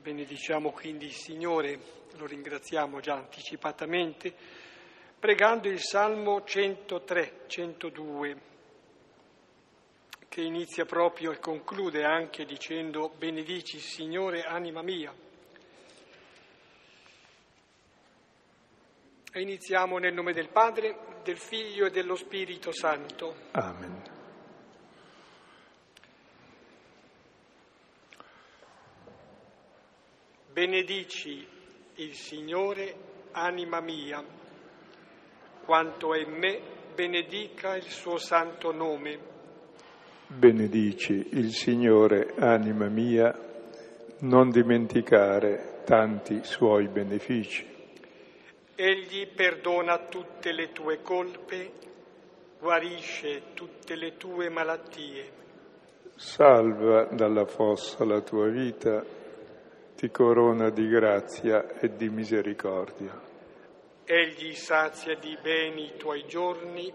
Benediciamo quindi il Signore, lo ringraziamo già anticipatamente, pregando il Salmo 103, 102, che inizia proprio e conclude anche dicendo Benedici il Signore, anima mia. E iniziamo nel nome del Padre, del Figlio e dello Spirito Santo. Amen. Benedici il Signore, anima mia, quanto è in me, benedica il suo santo nome. Benedici il Signore, anima mia, non dimenticare tanti suoi benefici. Egli perdona tutte le tue colpe, guarisce tutte le tue malattie. Salva dalla fossa la tua vita ti corona di grazia e di misericordia. Egli sazia di beni i tuoi giorni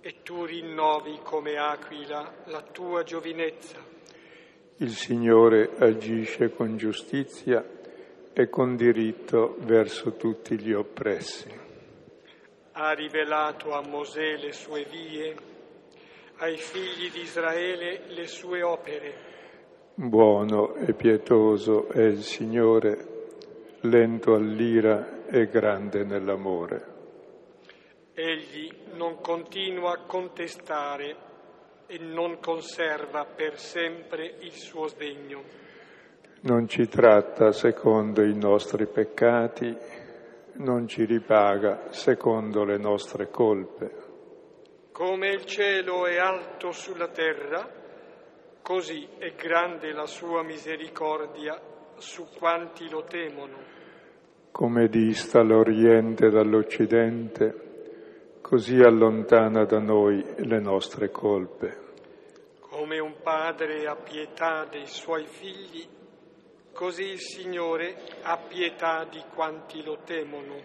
e tu rinnovi come aquila la tua giovinezza. Il Signore agisce con giustizia e con diritto verso tutti gli oppressi. Ha rivelato a Mosè le sue vie, ai figli di Israele le sue opere Buono e pietoso è il Signore, lento all'ira e grande nell'amore. Egli non continua a contestare e non conserva per sempre il suo sdegno. Non ci tratta secondo i nostri peccati, non ci ripaga secondo le nostre colpe. Come il cielo è alto sulla terra, Così è grande la sua misericordia su quanti lo temono. Come dista l'Oriente dall'Occidente, così allontana da noi le nostre colpe. Come un padre ha pietà dei suoi figli, così il Signore ha pietà di quanti lo temono.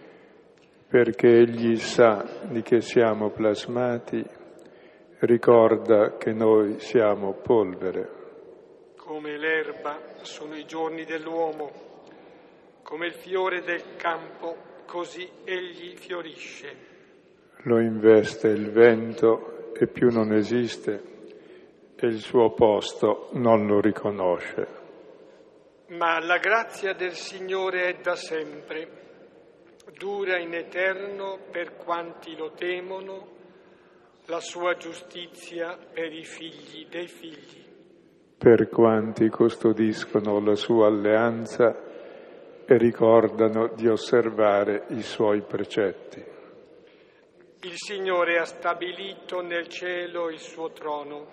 Perché Egli sa di che siamo plasmati ricorda che noi siamo polvere. Come l'erba sono i giorni dell'uomo, come il fiore del campo, così egli fiorisce. Lo investe il vento e più non esiste e il suo posto non lo riconosce. Ma la grazia del Signore è da sempre, dura in eterno per quanti lo temono la sua giustizia per i figli dei figli. Per quanti custodiscono la sua alleanza e ricordano di osservare i suoi precetti. Il Signore ha stabilito nel cielo il suo trono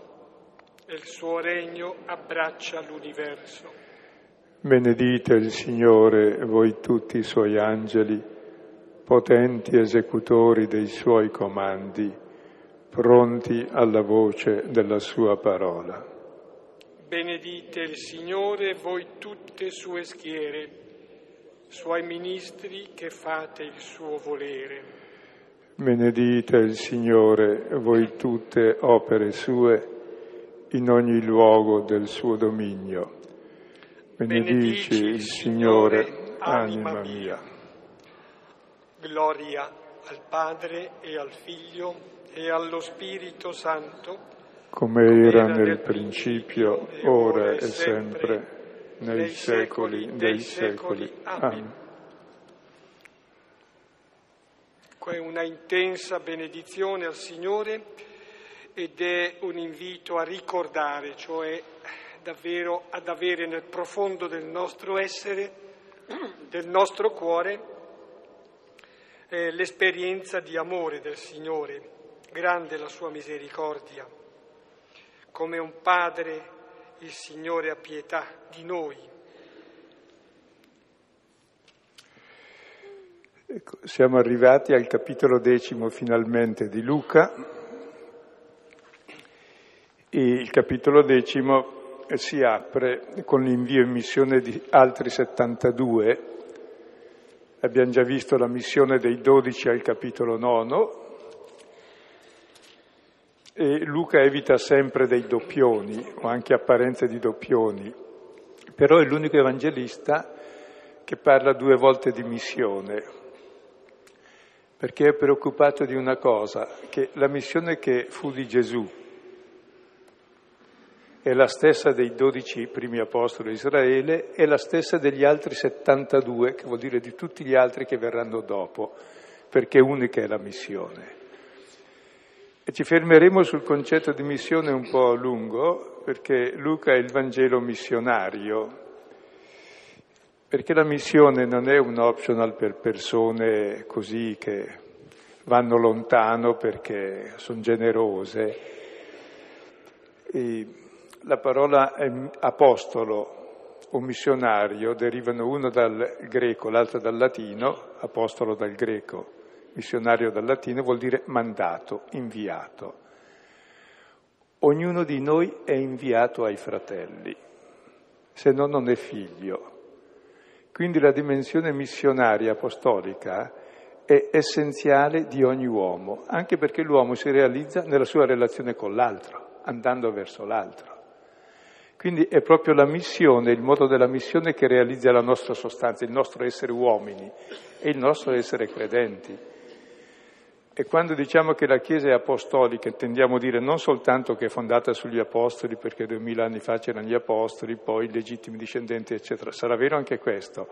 e il suo regno abbraccia l'universo. Benedite il Signore, voi tutti i suoi angeli, potenti esecutori dei suoi comandi pronti alla voce della sua parola. Benedite il Signore voi tutte sue schiere, suoi ministri che fate il suo volere. Benedite il Signore voi tutte opere sue in ogni luogo del suo dominio. Benedici il Signore, anima mia. Gloria al Padre e al Figlio e allo Spirito Santo, come era nel principio, ora e sempre, nei secoli dei secoli. Amen. Ecco, è una intensa benedizione al Signore ed è un invito a ricordare, cioè davvero ad avere nel profondo del nostro essere, del nostro cuore, eh, l'esperienza di amore del Signore grande la sua misericordia. Come un padre il Signore ha pietà di noi. Ecco, siamo arrivati al capitolo decimo finalmente di Luca e il capitolo decimo si apre con l'invio in missione di altri 72. Abbiamo già visto la missione dei dodici al capitolo nono, e Luca evita sempre dei doppioni o anche apparenze di doppioni. Però è l'unico evangelista che parla due volte di missione, perché è preoccupato di una cosa, che la missione che fu di Gesù è la stessa dei dodici primi apostoli di Israele, è la stessa degli altri 72, che vuol dire di tutti gli altri che verranno dopo, perché unica è la missione. E ci fermeremo sul concetto di missione un po' a lungo, perché Luca è il Vangelo missionario, perché la missione non è un optional per persone così che vanno lontano perché sono generose. E la parola apostolo o missionario derivano uno dal greco, l'altro dal latino, apostolo dal greco, missionario dal latino vuol dire mandato, inviato. Ognuno di noi è inviato ai fratelli, se no non è figlio. Quindi la dimensione missionaria apostolica è essenziale di ogni uomo, anche perché l'uomo si realizza nella sua relazione con l'altro, andando verso l'altro. Quindi è proprio la missione, il modo della missione che realizza la nostra sostanza, il nostro essere uomini e il nostro essere credenti. E quando diciamo che la Chiesa è apostolica, intendiamo dire non soltanto che è fondata sugli apostoli, perché duemila anni fa c'erano gli apostoli, poi i legittimi discendenti, eccetera. Sarà vero anche questo.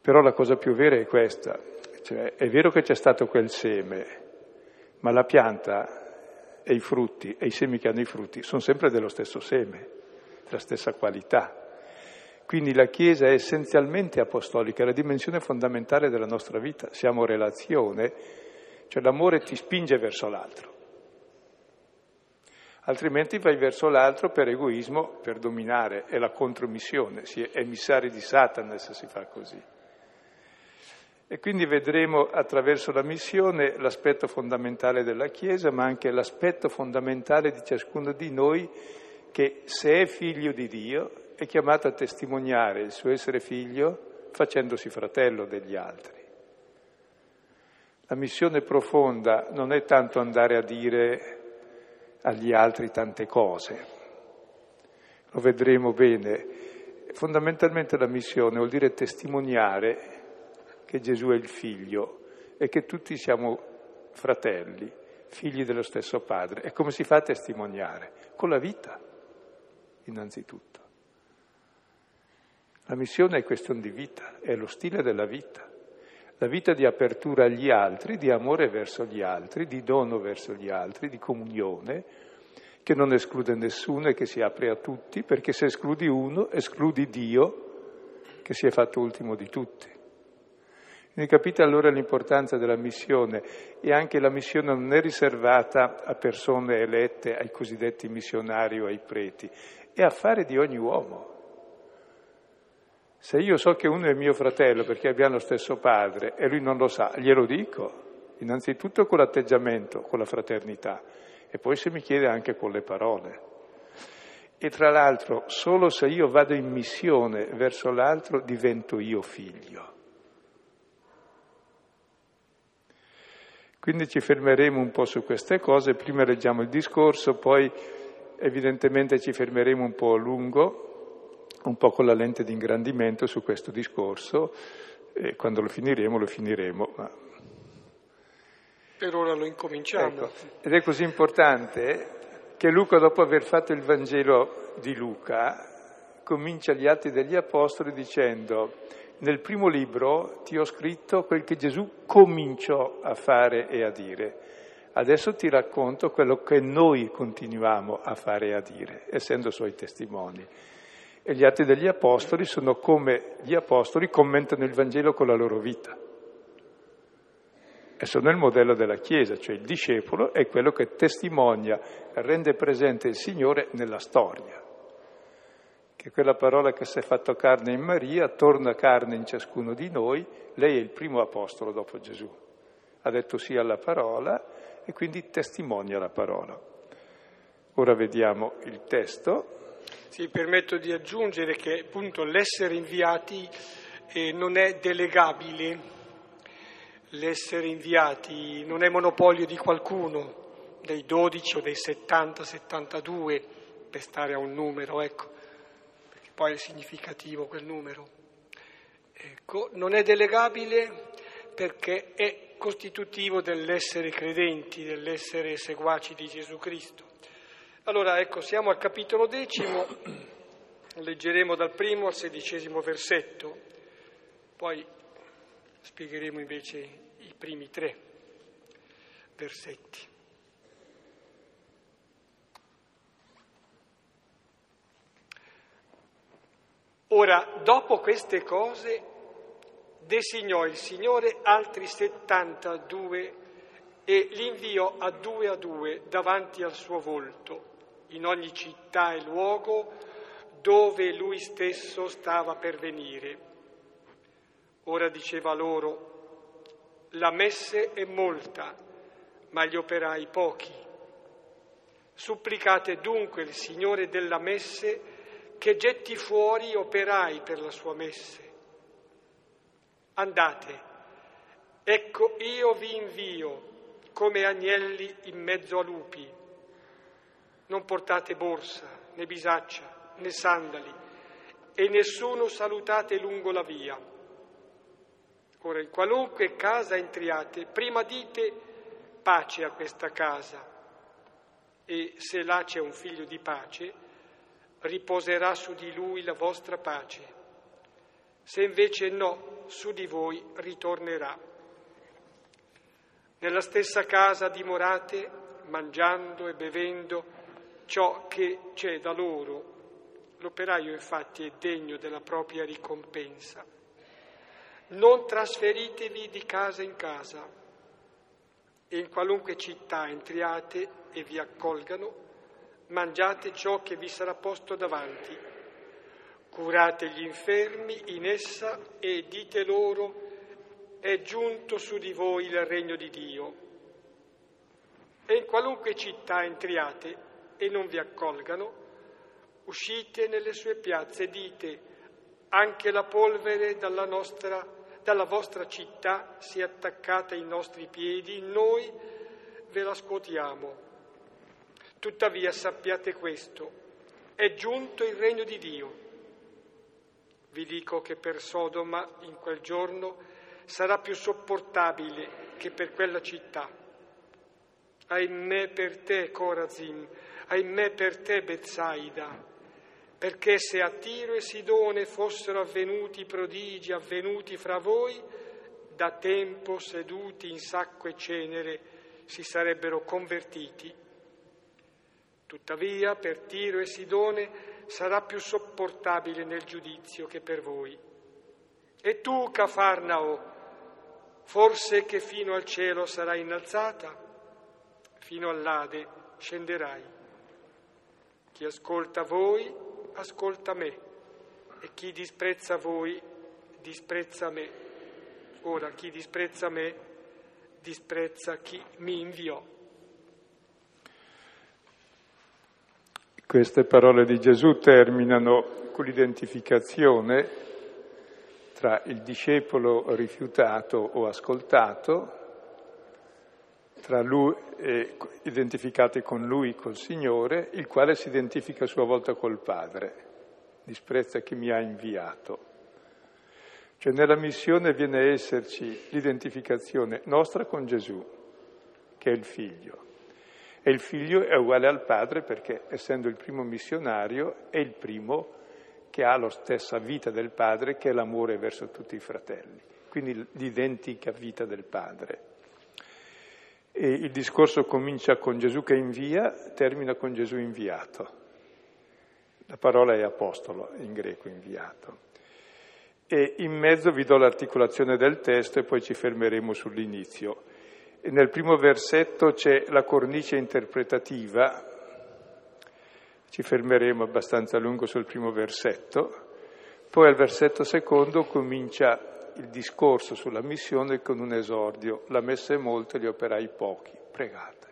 Però la cosa più vera è questa. Cioè, è vero che c'è stato quel seme, ma la pianta e i frutti e i semi che hanno i frutti sono sempre dello stesso seme, della stessa qualità. Quindi la Chiesa è essenzialmente apostolica, è la dimensione fondamentale della nostra vita. Siamo relazione, cioè l'amore ti spinge verso l'altro. Altrimenti vai verso l'altro per egoismo, per dominare, è la contromissione, si è emissari di Satana se si fa così. E quindi vedremo attraverso la missione l'aspetto fondamentale della Chiesa, ma anche l'aspetto fondamentale di ciascuno di noi che se è figlio di Dio è chiamato a testimoniare il suo essere figlio facendosi fratello degli altri. La missione profonda non è tanto andare a dire agli altri tante cose, lo vedremo bene. Fondamentalmente la missione vuol dire testimoniare che Gesù è il figlio e che tutti siamo fratelli, figli dello stesso Padre. E come si fa a testimoniare? Con la vita, innanzitutto. La missione è questione di vita, è lo stile della vita. La vita di apertura agli altri, di amore verso gli altri, di dono verso gli altri, di comunione, che non esclude nessuno e che si apre a tutti, perché se escludi uno, escludi Dio, che si è fatto ultimo di tutti. Quindi capite allora l'importanza della missione e anche la missione non è riservata a persone elette, ai cosiddetti missionari o ai preti, è affare di ogni uomo. Se io so che uno è mio fratello perché abbiamo lo stesso padre e lui non lo sa, glielo dico, innanzitutto con l'atteggiamento, con la fraternità e poi se mi chiede anche con le parole. E tra l'altro, solo se io vado in missione verso l'altro divento io figlio. Quindi ci fermeremo un po' su queste cose, prima leggiamo il discorso, poi evidentemente ci fermeremo un po' a lungo, un po' con la lente di ingrandimento su questo discorso e quando lo finiremo lo finiremo. Ma... Per ora lo incominciamo. Ecco. Ed è così importante che Luca, dopo aver fatto il Vangelo di Luca, comincia gli atti degli Apostoli dicendo nel primo libro ti ho scritto quel che Gesù cominciò a fare e a dire. Adesso ti racconto quello che noi continuiamo a fare e a dire, essendo suoi testimoni. E gli atti degli apostoli sono come gli apostoli commentano il Vangelo con la loro vita. E sono il modello della Chiesa, cioè il discepolo è quello che testimonia, rende presente il Signore nella storia che quella parola che si è fatto carne in Maria torna carne in ciascuno di noi, lei è il primo apostolo dopo Gesù. Ha detto sì alla parola e quindi testimonia la parola. Ora vediamo il testo. Sì, permetto di aggiungere che appunto l'essere inviati eh, non è delegabile, l'essere inviati non è monopolio di qualcuno, dei 12 o dei 70, 72, per stare a un numero, ecco poi è significativo quel numero. Ecco, non è delegabile perché è costitutivo dell'essere credenti, dell'essere seguaci di Gesù Cristo. Allora, ecco, siamo al capitolo decimo, leggeremo dal primo al sedicesimo versetto, poi spiegheremo invece i primi tre versetti. Ora, dopo queste cose, designò il Signore altri 72 e li inviò a due a due davanti al suo volto, in ogni città e luogo dove lui stesso stava per venire. Ora diceva loro, la messe è molta, ma gli operai pochi. Supplicate dunque il Signore della messe che getti fuori operai per la sua messe. Andate, ecco io vi invio come agnelli in mezzo a lupi. Non portate borsa, né bisaccia, né sandali, e nessuno salutate lungo la via. Ora, in qualunque casa entriate, prima dite pace a questa casa, e se là c'è un figlio di pace, riposerà su di lui la vostra pace. Se invece no, su di voi ritornerà. Nella stessa casa dimorate, mangiando e bevendo ciò che c'è da loro. L'operaio infatti è degno della propria ricompensa. Non trasferitevi di casa in casa e in qualunque città entriate e vi accolgano, mangiate ciò che vi sarà posto davanti, curate gli infermi in essa e dite loro è giunto su di voi il regno di Dio. E in qualunque città entriate e non vi accolgano, uscite nelle sue piazze e dite anche la polvere dalla, nostra, dalla vostra città si è attaccata ai nostri piedi, noi ve la scuotiamo. Tuttavia sappiate questo, è giunto il regno di Dio. Vi dico che per Sodoma in quel giorno sarà più sopportabile che per quella città. Ahimè per te, Corazim, ahimè per te, Bezzaida, perché se a Tiro e Sidone fossero avvenuti i prodigi avvenuti fra voi, da tempo seduti in sacco e cenere si sarebbero convertiti Tuttavia per Tiro e Sidone sarà più sopportabile nel giudizio che per voi. E tu, Cafarnao, forse che fino al cielo sarai innalzata, fino all'Ade scenderai. Chi ascolta voi, ascolta me, e chi disprezza voi, disprezza me. Ora chi disprezza me, disprezza chi mi inviò. Queste parole di Gesù terminano con l'identificazione tra il discepolo rifiutato o ascoltato, tra lui, eh, identificati con lui, col Signore, il quale si identifica a sua volta col Padre, disprezza chi mi ha inviato. Cioè nella missione viene a esserci l'identificazione nostra con Gesù, che è il Figlio, e il figlio è uguale al padre perché, essendo il primo missionario, è il primo che ha la stessa vita del padre, che è l'amore verso tutti i fratelli. Quindi l'identica vita del padre. E il discorso comincia con Gesù che invia, termina con Gesù inviato. La parola è apostolo in greco, inviato. E in mezzo vi do l'articolazione del testo e poi ci fermeremo sull'inizio. Nel primo versetto c'è la cornice interpretativa, ci fermeremo abbastanza a lungo sul primo versetto, poi al versetto secondo comincia il discorso sulla missione con un esordio, la messa è molta, gli operai pochi, pregate.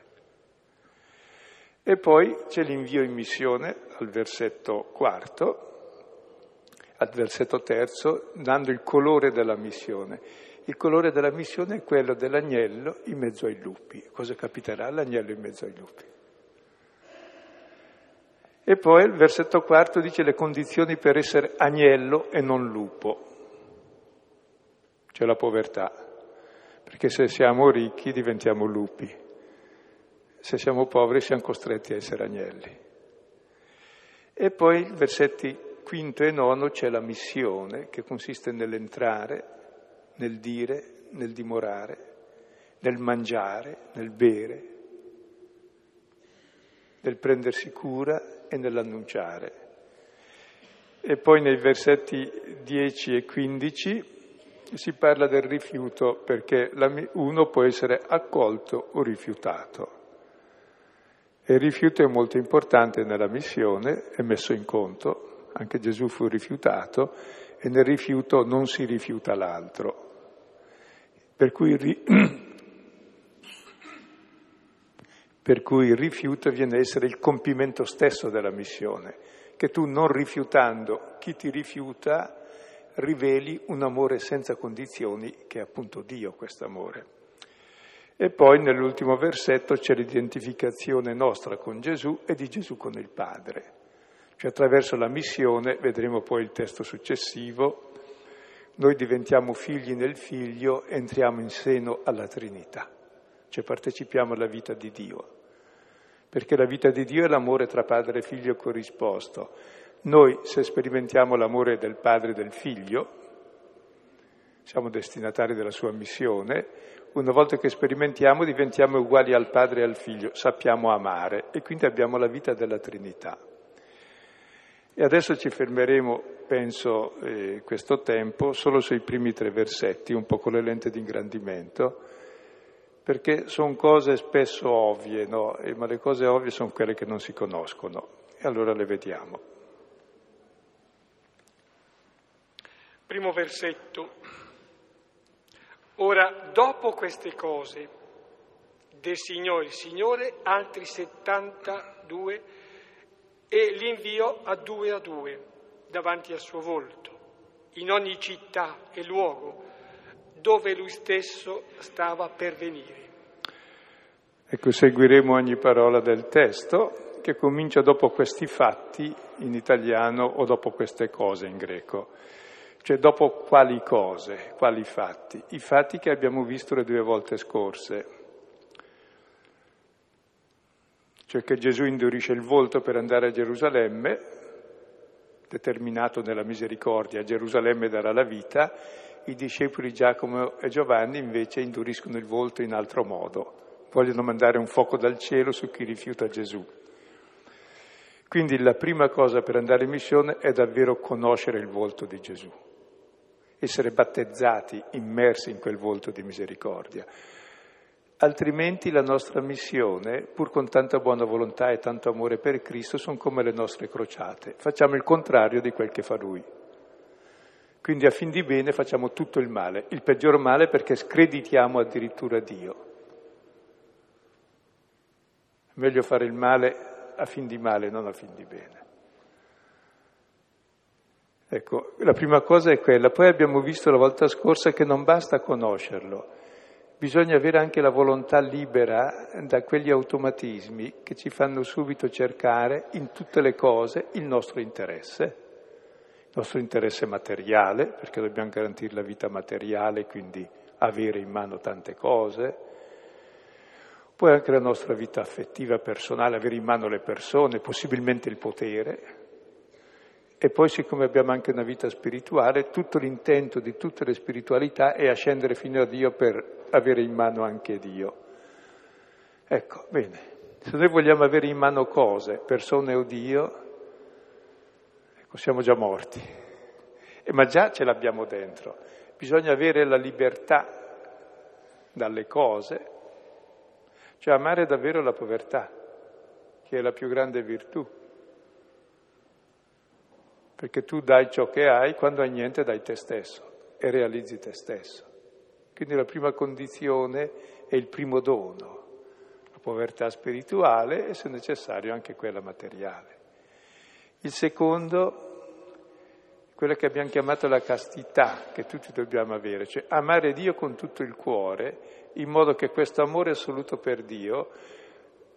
E poi c'è l'invio in missione al versetto quarto, al versetto terzo, dando il colore della missione. Il colore della missione è quello dell'agnello in mezzo ai lupi. Cosa capiterà all'agnello in mezzo ai lupi? E poi il versetto quarto dice le condizioni per essere agnello e non lupo. C'è la povertà, perché se siamo ricchi diventiamo lupi, se siamo poveri siamo costretti a essere agnelli. E poi versetti quinto e nono c'è la missione che consiste nell'entrare, nel dire, nel dimorare, nel mangiare, nel bere, nel prendersi cura e nell'annunciare. E poi nei versetti 10 e 15 si parla del rifiuto perché uno può essere accolto o rifiutato. E il rifiuto è molto importante nella missione, è messo in conto, anche Gesù fu rifiutato e nel rifiuto non si rifiuta l'altro. Per cui per cui il rifiuto viene a essere il compimento stesso della missione, che tu non rifiutando chi ti rifiuta riveli un amore senza condizioni, che è appunto Dio questo amore. E poi nell'ultimo versetto c'è l'identificazione nostra con Gesù e di Gesù con il Padre. Cioè attraverso la missione, vedremo poi il testo successivo, noi diventiamo figli nel figlio, entriamo in seno alla Trinità cioè partecipiamo alla vita di Dio, perché la vita di Dio è l'amore tra padre e figlio corrisposto. Noi, se sperimentiamo l'amore del padre e del figlio, siamo destinatari della sua missione, una volta che sperimentiamo diventiamo uguali al padre e al figlio, sappiamo amare e quindi abbiamo la vita della Trinità. E adesso ci fermeremo, penso, eh, questo tempo, solo sui primi tre versetti, un po' con le lenti di ingrandimento perché sono cose spesso ovvie, no? ma le cose ovvie sono quelle che non si conoscono e allora le vediamo. Primo versetto. Ora, dopo queste cose, designò il Signore altri 72 e li inviò a due a due davanti al suo volto, in ogni città e luogo dove lui stesso stava per venire. Ecco, seguiremo ogni parola del testo che comincia dopo questi fatti in italiano o dopo queste cose in greco. Cioè dopo quali cose, quali fatti? I fatti che abbiamo visto le due volte scorse. Cioè che Gesù indurisce il volto per andare a Gerusalemme, determinato nella misericordia, a Gerusalemme darà la vita, i discepoli Giacomo e Giovanni invece induriscono il volto in altro modo, vogliono mandare un fuoco dal cielo su chi rifiuta Gesù. Quindi la prima cosa per andare in missione è davvero conoscere il volto di Gesù, essere battezzati, immersi in quel volto di misericordia. Altrimenti la nostra missione, pur con tanta buona volontà e tanto amore per Cristo, sono come le nostre crociate. Facciamo il contrario di quel che fa Lui. Quindi a fin di bene facciamo tutto il male, il peggior male perché screditiamo addirittura Dio. Meglio fare il male a fin di male, non a fin di bene. Ecco, la prima cosa è quella. Poi abbiamo visto la volta scorsa che non basta conoscerlo, bisogna avere anche la volontà libera da quegli automatismi che ci fanno subito cercare in tutte le cose il nostro interesse nostro interesse materiale, perché dobbiamo garantire la vita materiale, quindi avere in mano tante cose, poi anche la nostra vita affettiva, personale, avere in mano le persone, possibilmente il potere, e poi siccome abbiamo anche una vita spirituale, tutto l'intento di tutte le spiritualità è ascendere fino a Dio per avere in mano anche Dio. Ecco, bene, se noi vogliamo avere in mano cose, persone o Dio, siamo già morti, eh, ma già ce l'abbiamo dentro. Bisogna avere la libertà dalle cose, cioè amare davvero la povertà, che è la più grande virtù. Perché tu dai ciò che hai, quando hai niente dai te stesso e realizzi te stesso. Quindi la prima condizione è il primo dono, la povertà spirituale e se necessario anche quella materiale. Il secondo, quella che abbiamo chiamato la castità, che tutti dobbiamo avere, cioè amare Dio con tutto il cuore, in modo che questo amore assoluto per Dio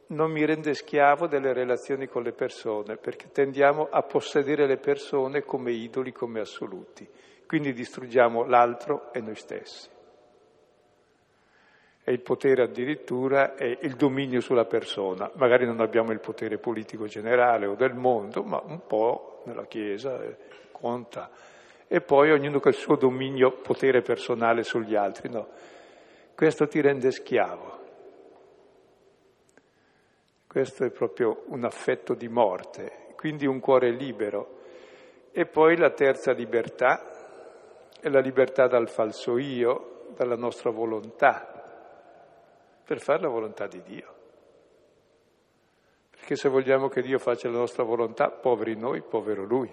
non mi rende schiavo delle relazioni con le persone, perché tendiamo a possedere le persone come idoli, come assoluti. Quindi distruggiamo l'altro e noi stessi. E il potere addirittura è il dominio sulla persona. Magari non abbiamo il potere politico generale o del mondo, ma un po' nella Chiesa eh, conta. E poi ognuno con il suo dominio, potere personale sugli altri. No, questo ti rende schiavo. Questo è proprio un affetto di morte, quindi un cuore libero. E poi la terza libertà è la libertà dal falso io, dalla nostra volontà, per fare la volontà di Dio. Perché se vogliamo che Dio faccia la nostra volontà, poveri noi, povero Lui.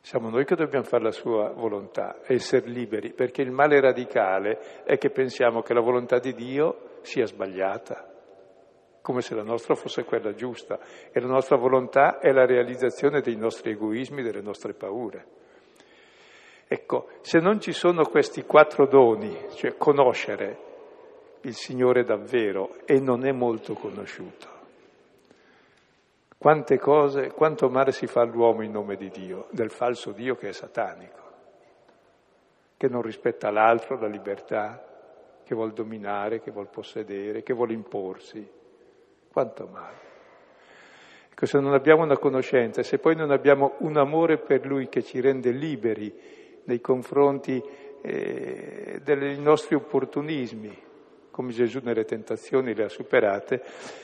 Siamo noi che dobbiamo fare la sua volontà, essere liberi, perché il male radicale è che pensiamo che la volontà di Dio sia sbagliata, come se la nostra fosse quella giusta e la nostra volontà è la realizzazione dei nostri egoismi, delle nostre paure. Ecco, se non ci sono questi quattro doni, cioè conoscere il Signore davvero, e non è molto conosciuto, quante cose, quanto male si fa all'uomo in nome di Dio, del falso Dio che è satanico, che non rispetta l'altro, la libertà, che vuol dominare, che vuol possedere, che vuole imporsi. Quanto male. Ecco, se non abbiamo una conoscenza, se poi non abbiamo un amore per Lui che ci rende liberi nei confronti eh, dei nostri opportunismi, come Gesù nelle tentazioni le ha superate,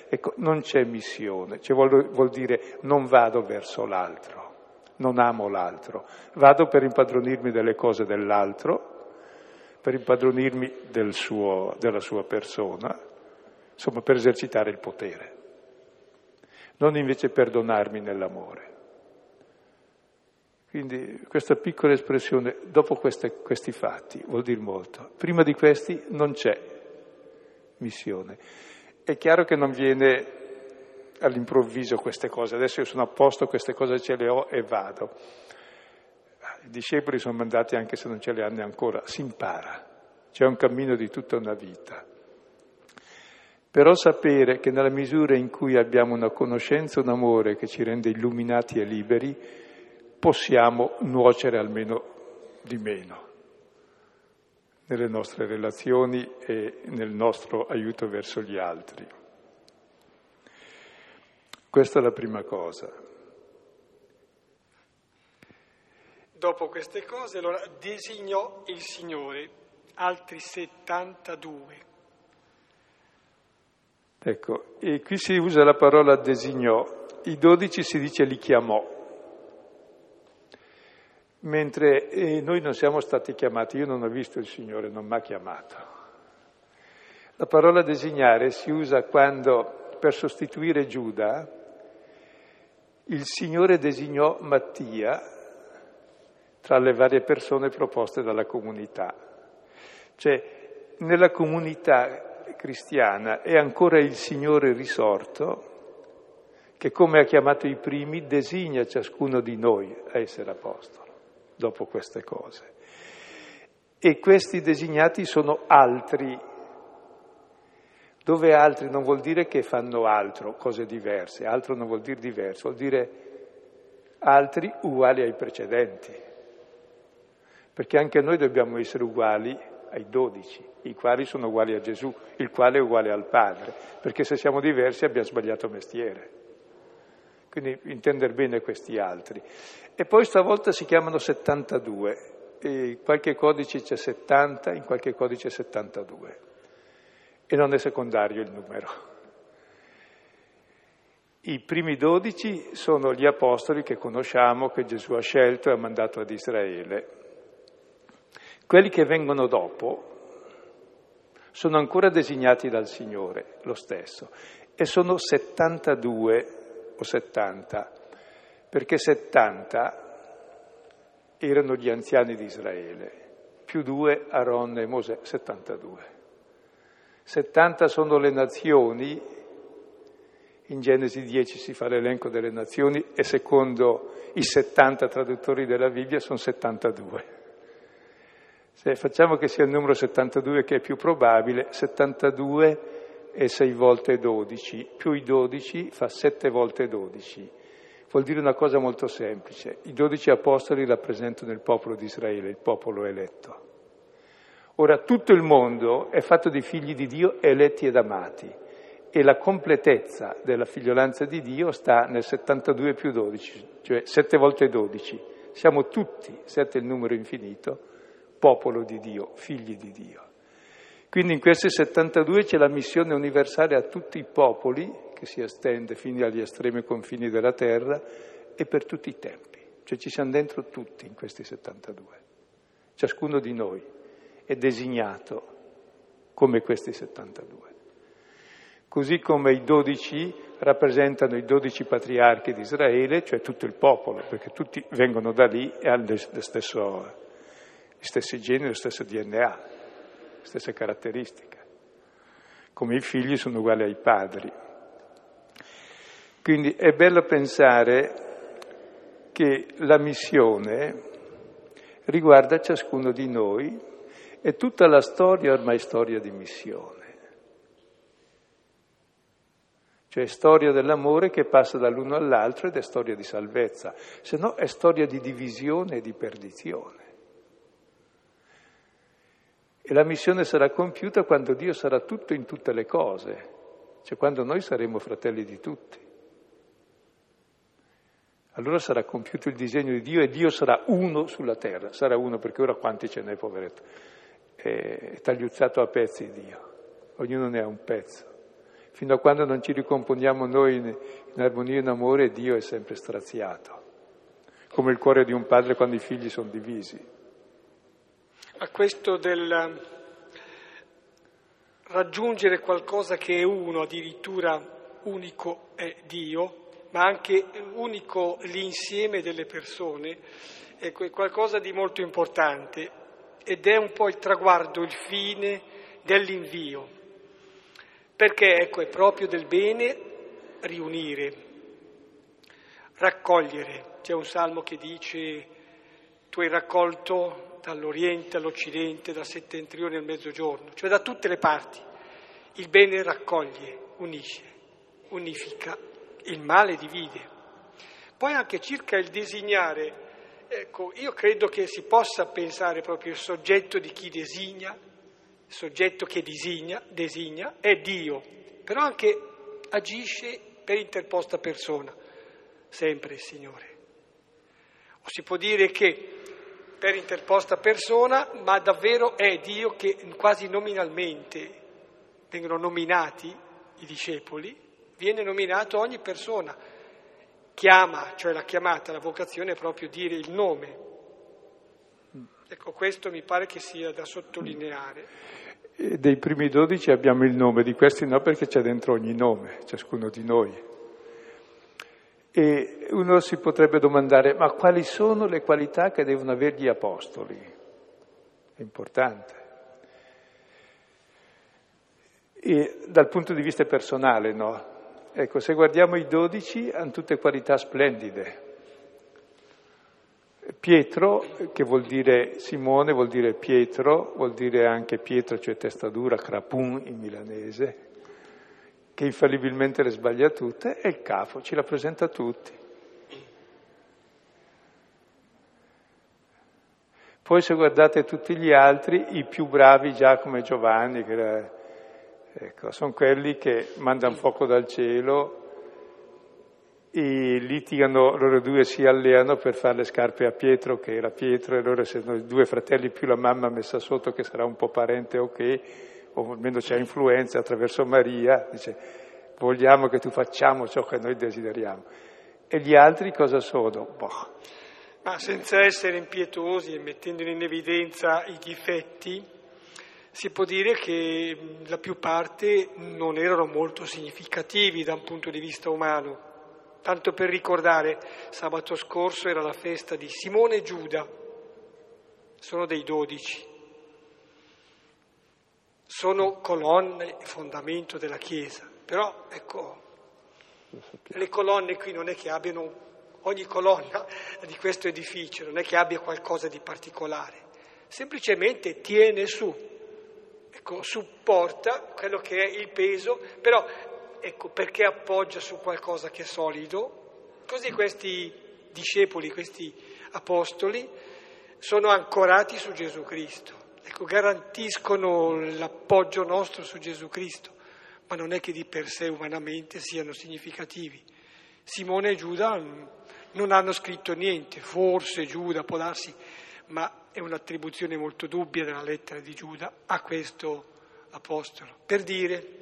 ecco, non c'è missione, cioè vuol, vuol dire non vado verso l'altro, non amo l'altro, vado per impadronirmi delle cose dell'altro, per impadronirmi del suo, della sua persona, insomma per esercitare il potere, non invece per donarmi nell'amore. Quindi questa piccola espressione, dopo queste, questi fatti, vuol dire molto. Prima di questi non c'è missione. È chiaro che non viene all'improvviso queste cose, adesso io sono a posto, queste cose ce le ho e vado. I discepoli sono mandati anche se non ce le hanno ancora, si impara, c'è un cammino di tutta una vita. Però sapere che nella misura in cui abbiamo una conoscenza, un amore che ci rende illuminati e liberi, possiamo nuocere almeno di meno nelle nostre relazioni e nel nostro aiuto verso gli altri. Questa è la prima cosa. Dopo queste cose, allora designò il Signore altri 72. Ecco, e qui si usa la parola designò, i dodici si dice li chiamò, mentre eh, noi non siamo stati chiamati, io non ho visto il Signore, non mi ha chiamato. La parola designare si usa quando, per sostituire Giuda, il Signore designò Mattia tra le varie persone proposte dalla comunità. Cioè, nella comunità cristiana è ancora il Signore risorto che, come ha chiamato i primi, designa ciascuno di noi a essere apostolo dopo queste cose. E questi designati sono altri. Dove altri non vuol dire che fanno altro, cose diverse, altro non vuol dire diverso, vuol dire altri uguali ai precedenti perché anche noi dobbiamo essere uguali ai dodici, i quali sono uguali a Gesù, il quale è uguale al Padre, perché se siamo diversi abbiamo sbagliato mestiere. Quindi intendere bene questi altri. E poi stavolta si chiamano 72, in qualche codice c'è 70, in qualche codice 72. E non è secondario il numero. I primi dodici sono gli apostoli che conosciamo, che Gesù ha scelto e ha mandato ad Israele. Quelli che vengono dopo sono ancora designati dal Signore, lo stesso, e sono 72 o 70, perché 70 erano gli anziani di Israele, più due Aaron e Mosè, 72. 70 sono le nazioni, in Genesi 10 si fa l'elenco delle nazioni e secondo i 70 traduttori della Bibbia sono 72. Se facciamo che sia il numero 72 che è più probabile, 72 è 6 volte 12, più i 12 fa 7 volte 12. Vuol dire una cosa molto semplice. I 12 apostoli rappresentano il popolo di Israele, il popolo eletto. Ora tutto il mondo è fatto di figli di Dio eletti ed amati e la completezza della figliolanza di Dio sta nel 72 più 12, cioè 7 volte 12. Siamo tutti, 7 è il numero infinito, popolo di Dio, figli di Dio. Quindi in questi 72 c'è la missione universale a tutti i popoli, che si estende fino agli estremi confini della terra, e per tutti i tempi. Cioè ci siamo dentro tutti in questi 72. Ciascuno di noi è designato come questi 72 così come i dodici rappresentano i dodici patriarchi di Israele, cioè tutto il popolo, perché tutti vengono da lì e hanno lo stesso, gli stessi geni, lo stesso DNA, le stesse caratteristiche. Come i figli sono uguali ai padri. Quindi è bello pensare che la missione riguarda ciascuno di noi e tutta la storia ormai è storia di missione. Cioè storia dell'amore che passa dall'uno all'altro ed è storia di salvezza, se no è storia di divisione e di perdizione. E la missione sarà compiuta quando Dio sarà tutto in tutte le cose, cioè quando noi saremo fratelli di tutti. Allora sarà compiuto il disegno di Dio e Dio sarà uno sulla terra, sarà uno perché ora quanti ce n'è, poveretto? È tagliuzzato a pezzi Dio, ognuno ne ha un pezzo. Fino a quando non ci ricomponiamo noi in, in armonia e in amore, Dio è sempre straziato, come il cuore di un padre quando i figli sono divisi. A questo del raggiungere qualcosa che è uno, addirittura unico è Dio, ma anche unico l'insieme delle persone, è qualcosa di molto importante ed è un po' il traguardo, il fine dell'invio perché ecco è proprio del bene riunire, raccogliere. C'è un salmo che dice tu hai raccolto dall'Oriente all'Occidente, dal settentrione al mezzogiorno, cioè da tutte le parti. Il bene raccoglie, unisce, unifica, il male divide. Poi anche circa il designare, ecco, io credo che si possa pensare proprio il soggetto di chi designa, soggetto che designa, designa è Dio, però anche agisce per interposta persona, sempre il Signore. O si può dire che per interposta persona, ma davvero è Dio che quasi nominalmente vengono nominati i discepoli, viene nominato ogni persona. Chiama, cioè la chiamata, la vocazione è proprio dire il nome. Ecco, questo mi pare che sia da sottolineare. E dei primi dodici abbiamo il nome, di questi no perché c'è dentro ogni nome, ciascuno di noi. E uno si potrebbe domandare, ma quali sono le qualità che devono avere gli apostoli? È importante. E dal punto di vista personale, no? Ecco, se guardiamo i dodici, hanno tutte qualità splendide. Pietro, che vuol dire Simone, vuol dire Pietro, vuol dire anche Pietro, cioè testa dura, crapun in milanese, che infallibilmente le sbaglia tutte, è il capo, ci rappresenta tutti. Poi se guardate tutti gli altri, i più bravi Giacomo e Giovanni, era, ecco, sono quelli che mandano fuoco dal cielo, e litigano, loro due si alleano per fare le scarpe a Pietro, che era Pietro, e loro essendo due fratelli più la mamma messa sotto, che sarà un po' parente o okay, o almeno c'è influenza attraverso Maria, dice vogliamo che tu facciamo ciò che noi desideriamo. E gli altri cosa sono? Boh. Ma senza essere impietosi e mettendo in evidenza i difetti, si può dire che la più parte non erano molto significativi da un punto di vista umano. Tanto per ricordare, sabato scorso era la festa di Simone e Giuda, sono dei dodici, sono colonne e fondamento della Chiesa, però ecco, le colonne qui non è che abbiano, ogni colonna di questo edificio non è che abbia qualcosa di particolare, semplicemente tiene su. ecco, supporta quello che è il peso, però ecco, perché appoggia su qualcosa che è solido, così questi discepoli, questi apostoli sono ancorati su Gesù Cristo, ecco, garantiscono l'appoggio nostro su Gesù Cristo, ma non è che di per sé umanamente siano significativi. Simone e Giuda non hanno scritto niente, forse Giuda può darsi, ma è un'attribuzione molto dubbia della lettera di Giuda a questo apostolo. Per dire,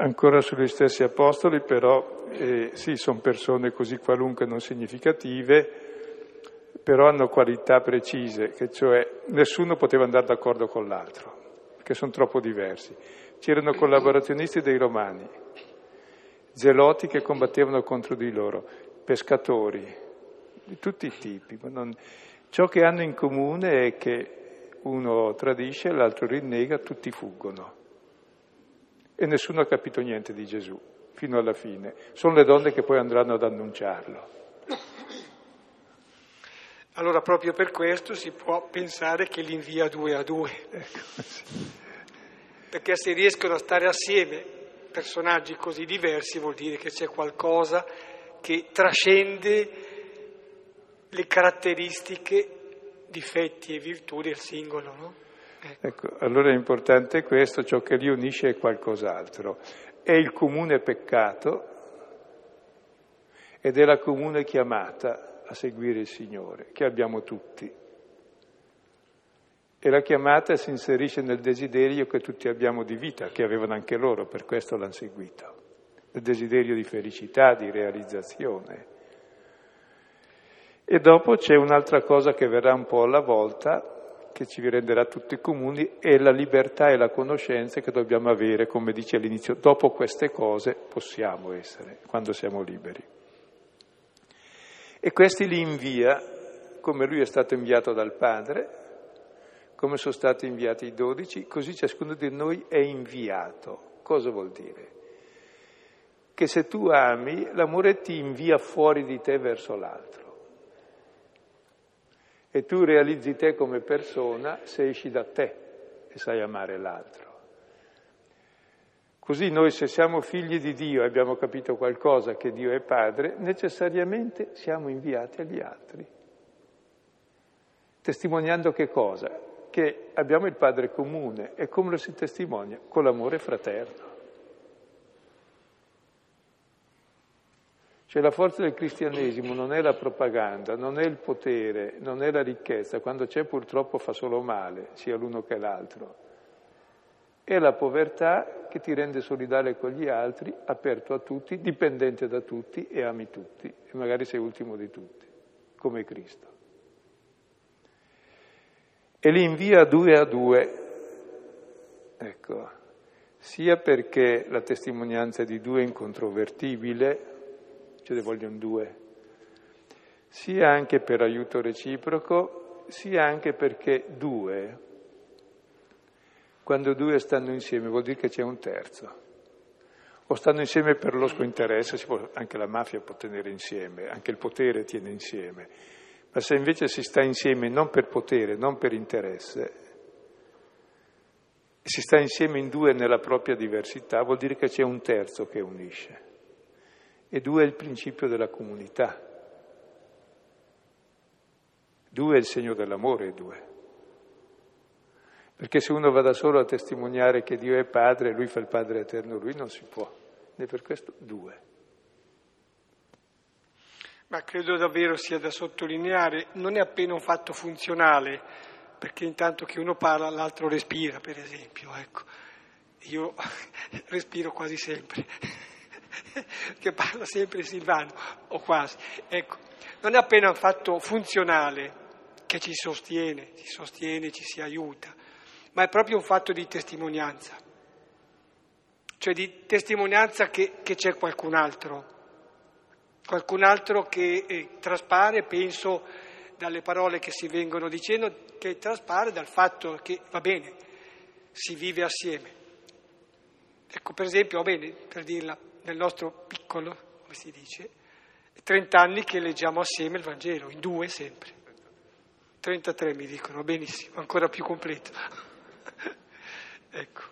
Ancora sugli stessi apostoli, però, eh, sì, sono persone così qualunque non significative, però hanno qualità precise, che cioè nessuno poteva andare d'accordo con l'altro, perché sono troppo diversi. C'erano collaborazionisti dei romani, zeloti che combattevano contro di loro, pescatori, di tutti i tipi. Non... Ciò che hanno in comune è che uno tradisce, l'altro rinnega, tutti fuggono e nessuno ha capito niente di Gesù fino alla fine. Sono le donne che poi andranno ad annunciarlo. Allora proprio per questo si può pensare che li invia due a due. Ecco, Perché se riescono a stare assieme personaggi così diversi vuol dire che c'è qualcosa che trascende le caratteristiche, difetti e virtù del singolo, no? Ecco, allora è importante questo, ciò che li unisce è qualcos'altro. È il comune peccato ed è la comune chiamata a seguire il Signore, che abbiamo tutti. E la chiamata si inserisce nel desiderio che tutti abbiamo di vita, che avevano anche loro, per questo l'hanno seguito. Il desiderio di felicità, di realizzazione. E dopo c'è un'altra cosa che verrà un po' alla volta, che ci renderà tutti comuni è la libertà e la conoscenza che dobbiamo avere, come dice all'inizio, dopo queste cose possiamo essere, quando siamo liberi. E questi li invia, come lui è stato inviato dal Padre, come sono stati inviati i dodici, così ciascuno di noi è inviato. Cosa vuol dire? Che se tu ami, l'amore ti invia fuori di te verso l'altro e tu realizzi te come persona se esci da te e sai amare l'altro. Così noi se siamo figli di Dio e abbiamo capito qualcosa che Dio è Padre, necessariamente siamo inviati agli altri. Testimoniando che cosa? Che abbiamo il Padre comune e come lo si testimonia? Con l'amore fraterno. Cioè la forza del cristianesimo non è la propaganda, non è il potere, non è la ricchezza, quando c'è purtroppo fa solo male, sia l'uno che l'altro. È la povertà che ti rende solidale con gli altri, aperto a tutti, dipendente da tutti e ami tutti, e magari sei ultimo di tutti, come Cristo. E li invia due a due, ecco, sia perché la testimonianza di due è incontrovertibile, ce ne vogliono due, sia anche per aiuto reciproco, sia anche perché due, quando due stanno insieme vuol dire che c'è un terzo. O stanno insieme per losco interesse, può, anche la mafia può tenere insieme, anche il potere tiene insieme. Ma se invece si sta insieme non per potere, non per interesse, si sta insieme in due nella propria diversità, vuol dire che c'è un terzo che unisce. E due è il principio della comunità. Due è il segno dell'amore, due. Perché se uno va da solo a testimoniare che Dio è padre lui fa il padre eterno, lui non si può. E per questo due. Ma credo davvero sia da sottolineare, non è appena un fatto funzionale, perché intanto che uno parla l'altro respira, per esempio. Ecco. Io respiro quasi sempre. che parla sempre Silvano, o quasi. Ecco, non è appena un fatto funzionale che ci sostiene, ci sostiene, ci si aiuta, ma è proprio un fatto di testimonianza, cioè di testimonianza che, che c'è qualcun altro, qualcun altro che eh, traspare, penso, dalle parole che si vengono dicendo, che traspare dal fatto che, va bene, si vive assieme. Ecco, per esempio, va bene, per dirla, nel nostro piccolo, come si dice, 30 anni che leggiamo assieme il Vangelo, in due sempre. 33 mi dicono, benissimo, ancora più completo. Ecco.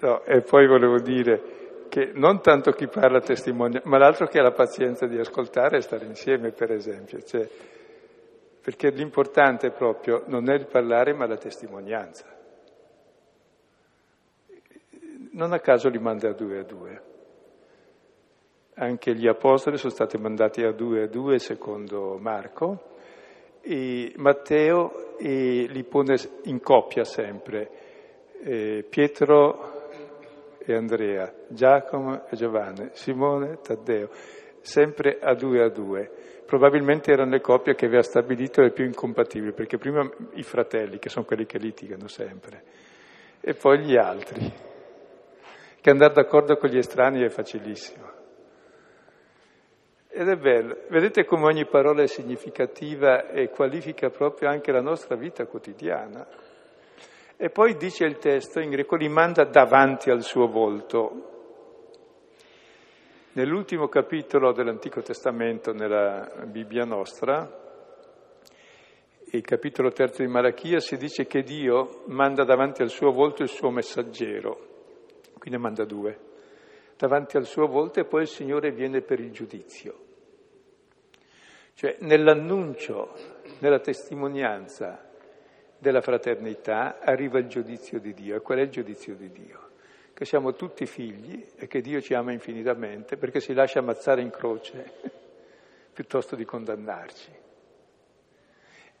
No, e poi volevo dire che non tanto chi parla testimonia, ma l'altro che ha la pazienza di ascoltare e stare insieme, per esempio. Cioè, perché l'importante proprio non è il parlare, ma la testimonianza. Non a caso li manda a due a due. Anche gli apostoli sono stati mandati a due a due, secondo Marco, e Matteo e li pone in coppia sempre, eh, Pietro e Andrea, Giacomo e Giovanni, Simone, Taddeo, sempre a due a due. Probabilmente erano le coppie che aveva stabilito le più incompatibili, perché prima i fratelli, che sono quelli che litigano sempre, e poi gli altri, che andare d'accordo con gli estranei è facilissimo. Ed è bello, vedete come ogni parola è significativa e qualifica proprio anche la nostra vita quotidiana. E poi dice il testo in greco, li manda davanti al suo volto. Nell'ultimo capitolo dell'Antico Testamento, nella Bibbia nostra, il capitolo terzo di Malachia, si dice che Dio manda davanti al suo volto il suo messaggero, qui ne manda due davanti al suo volto e poi il Signore viene per il giudizio. Cioè nell'annuncio, nella testimonianza della fraternità arriva il giudizio di Dio. E qual è il giudizio di Dio? Che siamo tutti figli e che Dio ci ama infinitamente perché si lascia ammazzare in croce piuttosto di condannarci.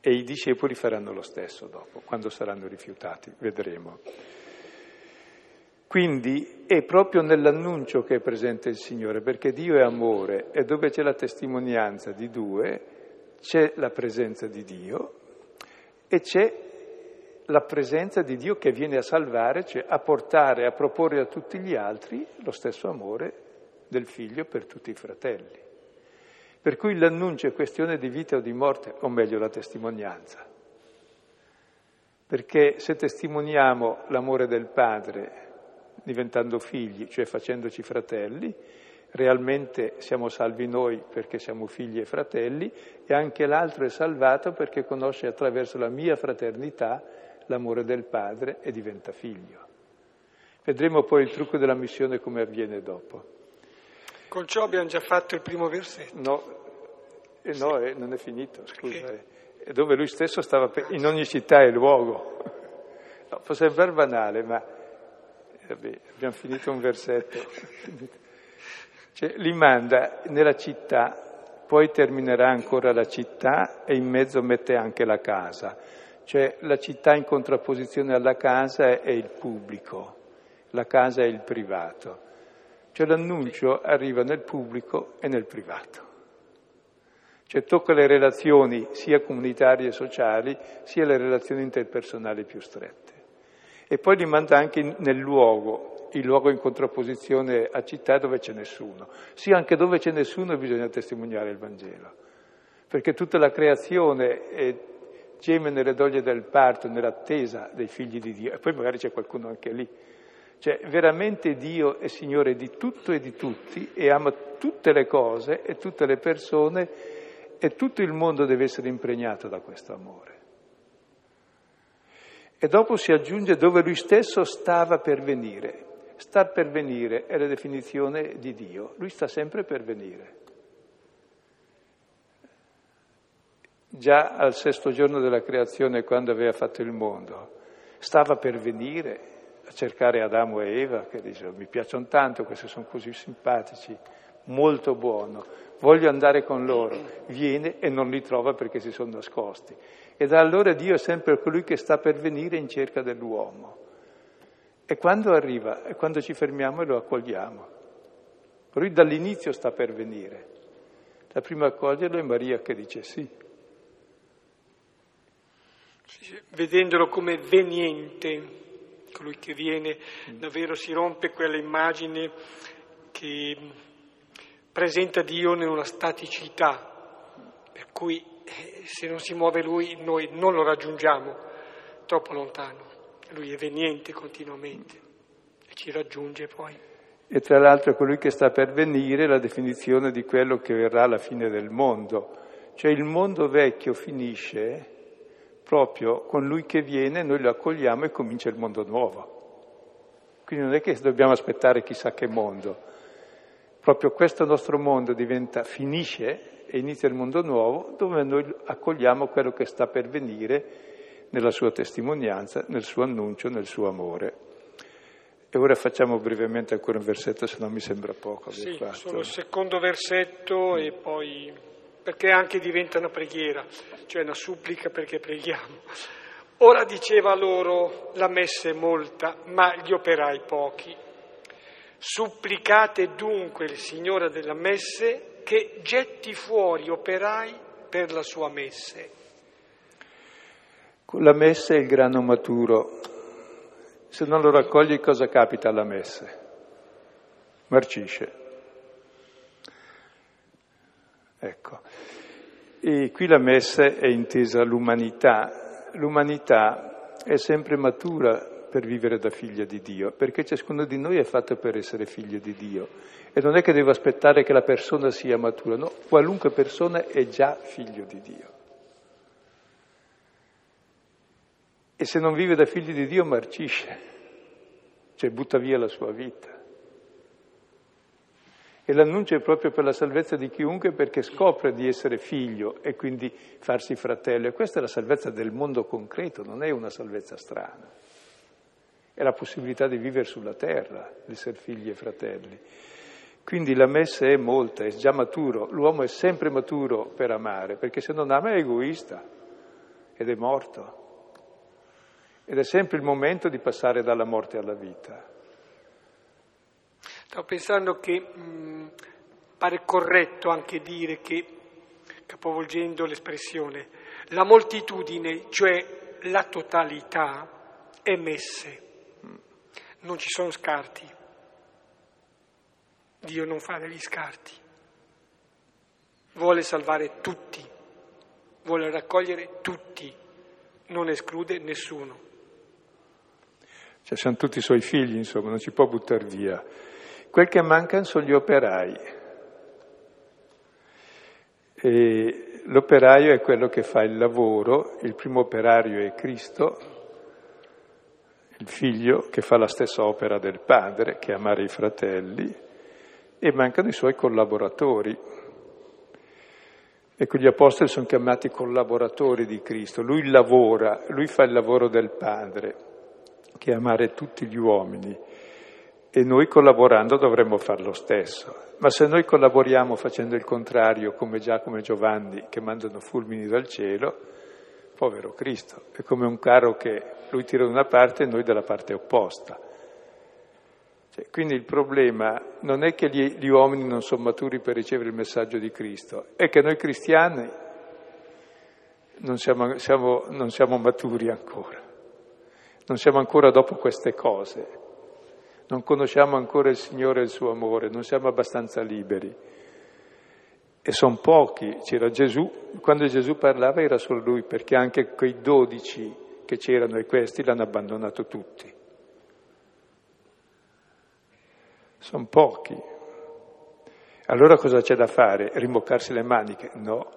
E i discepoli faranno lo stesso dopo, quando saranno rifiutati, vedremo. Quindi è proprio nell'annuncio che è presente il Signore, perché Dio è amore e dove c'è la testimonianza di due c'è la presenza di Dio e c'è la presenza di Dio che viene a salvare, cioè a portare, a proporre a tutti gli altri lo stesso amore del figlio per tutti i fratelli. Per cui l'annuncio è questione di vita o di morte, o meglio la testimonianza. Perché se testimoniamo l'amore del Padre diventando figli, cioè facendoci fratelli, realmente siamo salvi noi perché siamo figli e fratelli e anche l'altro è salvato perché conosce attraverso la mia fraternità l'amore del Padre e diventa figlio. Vedremo poi il trucco della missione come avviene dopo. Con ciò abbiamo già fatto il primo versetto. No, eh, no eh, non è finito, scusa. Eh, dove lui stesso stava in ogni città e luogo. No, può sembrare banale, ma Vabbè, abbiamo finito un versetto. Cioè, li manda nella città, poi terminerà ancora la città e in mezzo mette anche la casa. Cioè la città in contrapposizione alla casa è il pubblico, la casa è il privato. Cioè l'annuncio arriva nel pubblico e nel privato. Cioè tocca le relazioni sia comunitarie e sociali, sia le relazioni interpersonali più strette. E poi li manda anche nel luogo, il luogo in contrapposizione a città dove c'è nessuno. Sì, anche dove c'è nessuno bisogna testimoniare il Vangelo, perché tutta la creazione è, geme nelle doglie del parto, nell'attesa dei figli di Dio, e poi magari c'è qualcuno anche lì. Cioè, veramente Dio è Signore di tutto e di tutti e ama tutte le cose e tutte le persone e tutto il mondo deve essere impregnato da questo amore. E dopo si aggiunge dove lui stesso stava per venire. Star per venire è la definizione di Dio, lui sta sempre per venire. Già al sesto giorno della creazione, quando aveva fatto il mondo, stava per venire a cercare Adamo e Eva, che dicevano mi piacciono tanto, questi sono così simpatici, molto buono, voglio andare con loro. Viene e non li trova perché si sono nascosti. E da allora Dio è sempre colui che sta per venire in cerca dell'uomo. E quando arriva, e quando ci fermiamo e lo accogliamo. Lui dall'inizio sta per venire. La prima a accoglierlo è Maria che dice sì. Vedendolo come veniente, colui che viene, davvero si rompe quella immagine che presenta Dio in una staticità, per cui se non si muove lui noi non lo raggiungiamo troppo lontano. Lui è veniente continuamente e ci raggiunge poi. E tra l'altro è colui che sta per venire la definizione di quello che verrà alla fine del mondo. Cioè il mondo vecchio finisce proprio con lui che viene noi lo accogliamo e comincia il mondo nuovo. Quindi non è che dobbiamo aspettare chissà che mondo, proprio questo nostro mondo diventa, finisce e inizia il mondo nuovo dove noi accogliamo quello che sta per venire nella sua testimonianza, nel suo annuncio, nel suo amore. E ora facciamo brevemente ancora un versetto, se no mi sembra poco. Sì, fatto. solo il secondo versetto e poi perché anche diventa una preghiera, cioè una supplica perché preghiamo. Ora diceva loro, la messa è molta, ma gli operai pochi. Supplicate dunque il Signore della messe che getti fuori operai per la sua messe. La messa è il grano maturo, se non lo raccogli cosa capita alla messe? Marcisce. Ecco. E qui la messa è intesa l'umanità. L'umanità è sempre matura per vivere da figlia di Dio, perché ciascuno di noi è fatto per essere figlio di Dio. E non è che devo aspettare che la persona sia matura, no, qualunque persona è già figlio di Dio. E se non vive da figlio di Dio marcisce, cioè butta via la sua vita. E l'annuncio è proprio per la salvezza di chiunque perché scopre di essere figlio e quindi farsi fratello. E questa è la salvezza del mondo concreto, non è una salvezza strana. È la possibilità di vivere sulla terra, di essere figli e fratelli. Quindi la messa è molta, è già maturo. L'uomo è sempre maturo per amare, perché se non ama è egoista ed è morto. Ed è sempre il momento di passare dalla morte alla vita. Stavo pensando che mh, pare corretto anche dire che, capovolgendo l'espressione, la moltitudine, cioè la totalità, è messe. Non ci sono scarti. Dio non fa degli scarti. Vuole salvare tutti, vuole raccogliere tutti, non esclude nessuno. Cioè, sono tutti i suoi figli, insomma, non ci può buttare via. Quel che mancano sono gli operai. E l'operaio è quello che fa il lavoro, il primo operario è Cristo, il figlio che fa la stessa opera del padre, che amare i fratelli, e mancano i suoi collaboratori. Ecco, gli apostoli sono chiamati collaboratori di Cristo, lui lavora, lui fa il lavoro del padre che è amare tutti gli uomini e noi collaborando dovremmo fare lo stesso. Ma se noi collaboriamo facendo il contrario, come Giacomo e Giovanni che mandano fulmini dal cielo, povero Cristo, è come un carro che lui tira da una parte e noi dalla parte opposta. Cioè, quindi il problema non è che gli, gli uomini non sono maturi per ricevere il messaggio di Cristo, è che noi cristiani non siamo, siamo, non siamo maturi ancora. Non siamo ancora dopo queste cose, non conosciamo ancora il Signore e il suo amore, non siamo abbastanza liberi. E sono pochi, c'era Gesù, quando Gesù parlava era solo lui, perché anche quei dodici che c'erano e questi l'hanno abbandonato tutti. Sono pochi. Allora cosa c'è da fare? Rimboccarsi le maniche? No.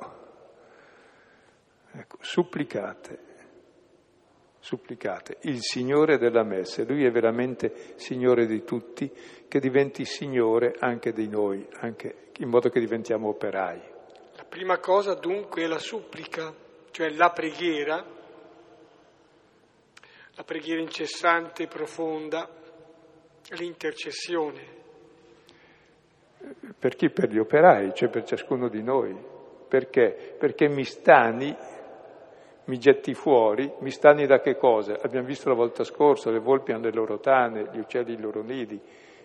Ecco, supplicate supplicate, il Signore della messe, Lui è veramente Signore di tutti, che diventi Signore anche di noi, anche in modo che diventiamo operai. La prima cosa dunque è la supplica, cioè la preghiera, la preghiera incessante e profonda, l'intercessione. Per chi? Per gli operai, cioè per ciascuno di noi. Perché? Perché mi stani mi getti fuori, mi stani da che cosa? Abbiamo visto la volta scorsa, le volpi hanno le loro tane, gli uccelli i loro nidi,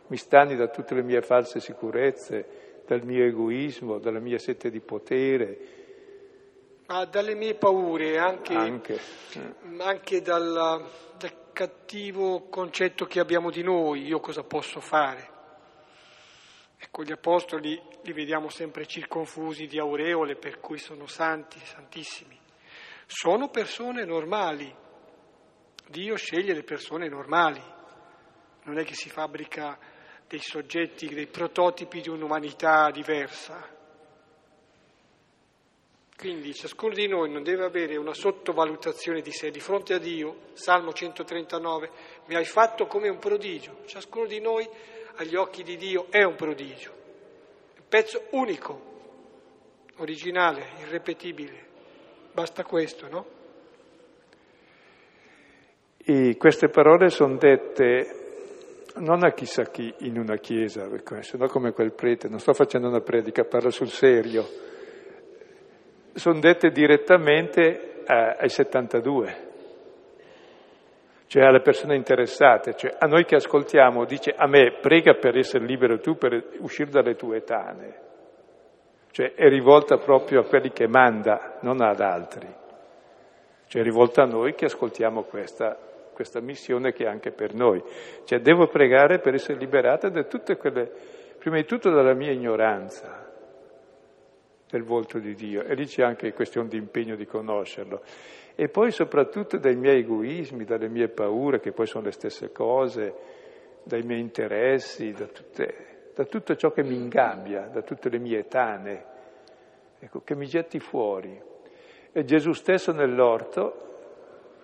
mi stani da tutte le mie false sicurezze, dal mio egoismo, dalla mia sete di potere. Ma dalle mie paure, anche, anche. anche dal, dal cattivo concetto che abbiamo di noi, io cosa posso fare? Ecco, gli apostoli li vediamo sempre circonfusi di aureole, per cui sono santi, santissimi sono persone normali. Dio sceglie le persone normali, non è che si fabbrica dei soggetti, dei prototipi di un'umanità diversa. Quindi ciascuno di noi non deve avere una sottovalutazione di sé di fronte a Dio. Salmo 139, mi hai fatto come un prodigio. Ciascuno di noi agli occhi di Dio è un prodigio. Un pezzo unico, originale, irrepetibile. Basta questo, no? E queste parole sono dette non a chissà chi in una chiesa, se no come quel prete, non sto facendo una predica, parlo sul serio, sono dette direttamente ai 72, cioè alle persone interessate, cioè a noi che ascoltiamo, dice a me prega per essere libero tu, per uscire dalle tue tane, cioè è rivolta proprio a quelli che manda, non ad altri, cioè è rivolta a noi che ascoltiamo questa questa missione che è anche per noi. Cioè devo pregare per essere liberata da tutte quelle, prima di tutto dalla mia ignoranza del volto di Dio, e lì c'è anche questione di impegno di conoscerlo, e poi soprattutto dai miei egoismi, dalle mie paure, che poi sono le stesse cose, dai miei interessi, da, tutte, da tutto ciò che mi ingabbia, da tutte le mie tane, ecco, che mi getti fuori. E Gesù stesso nell'orto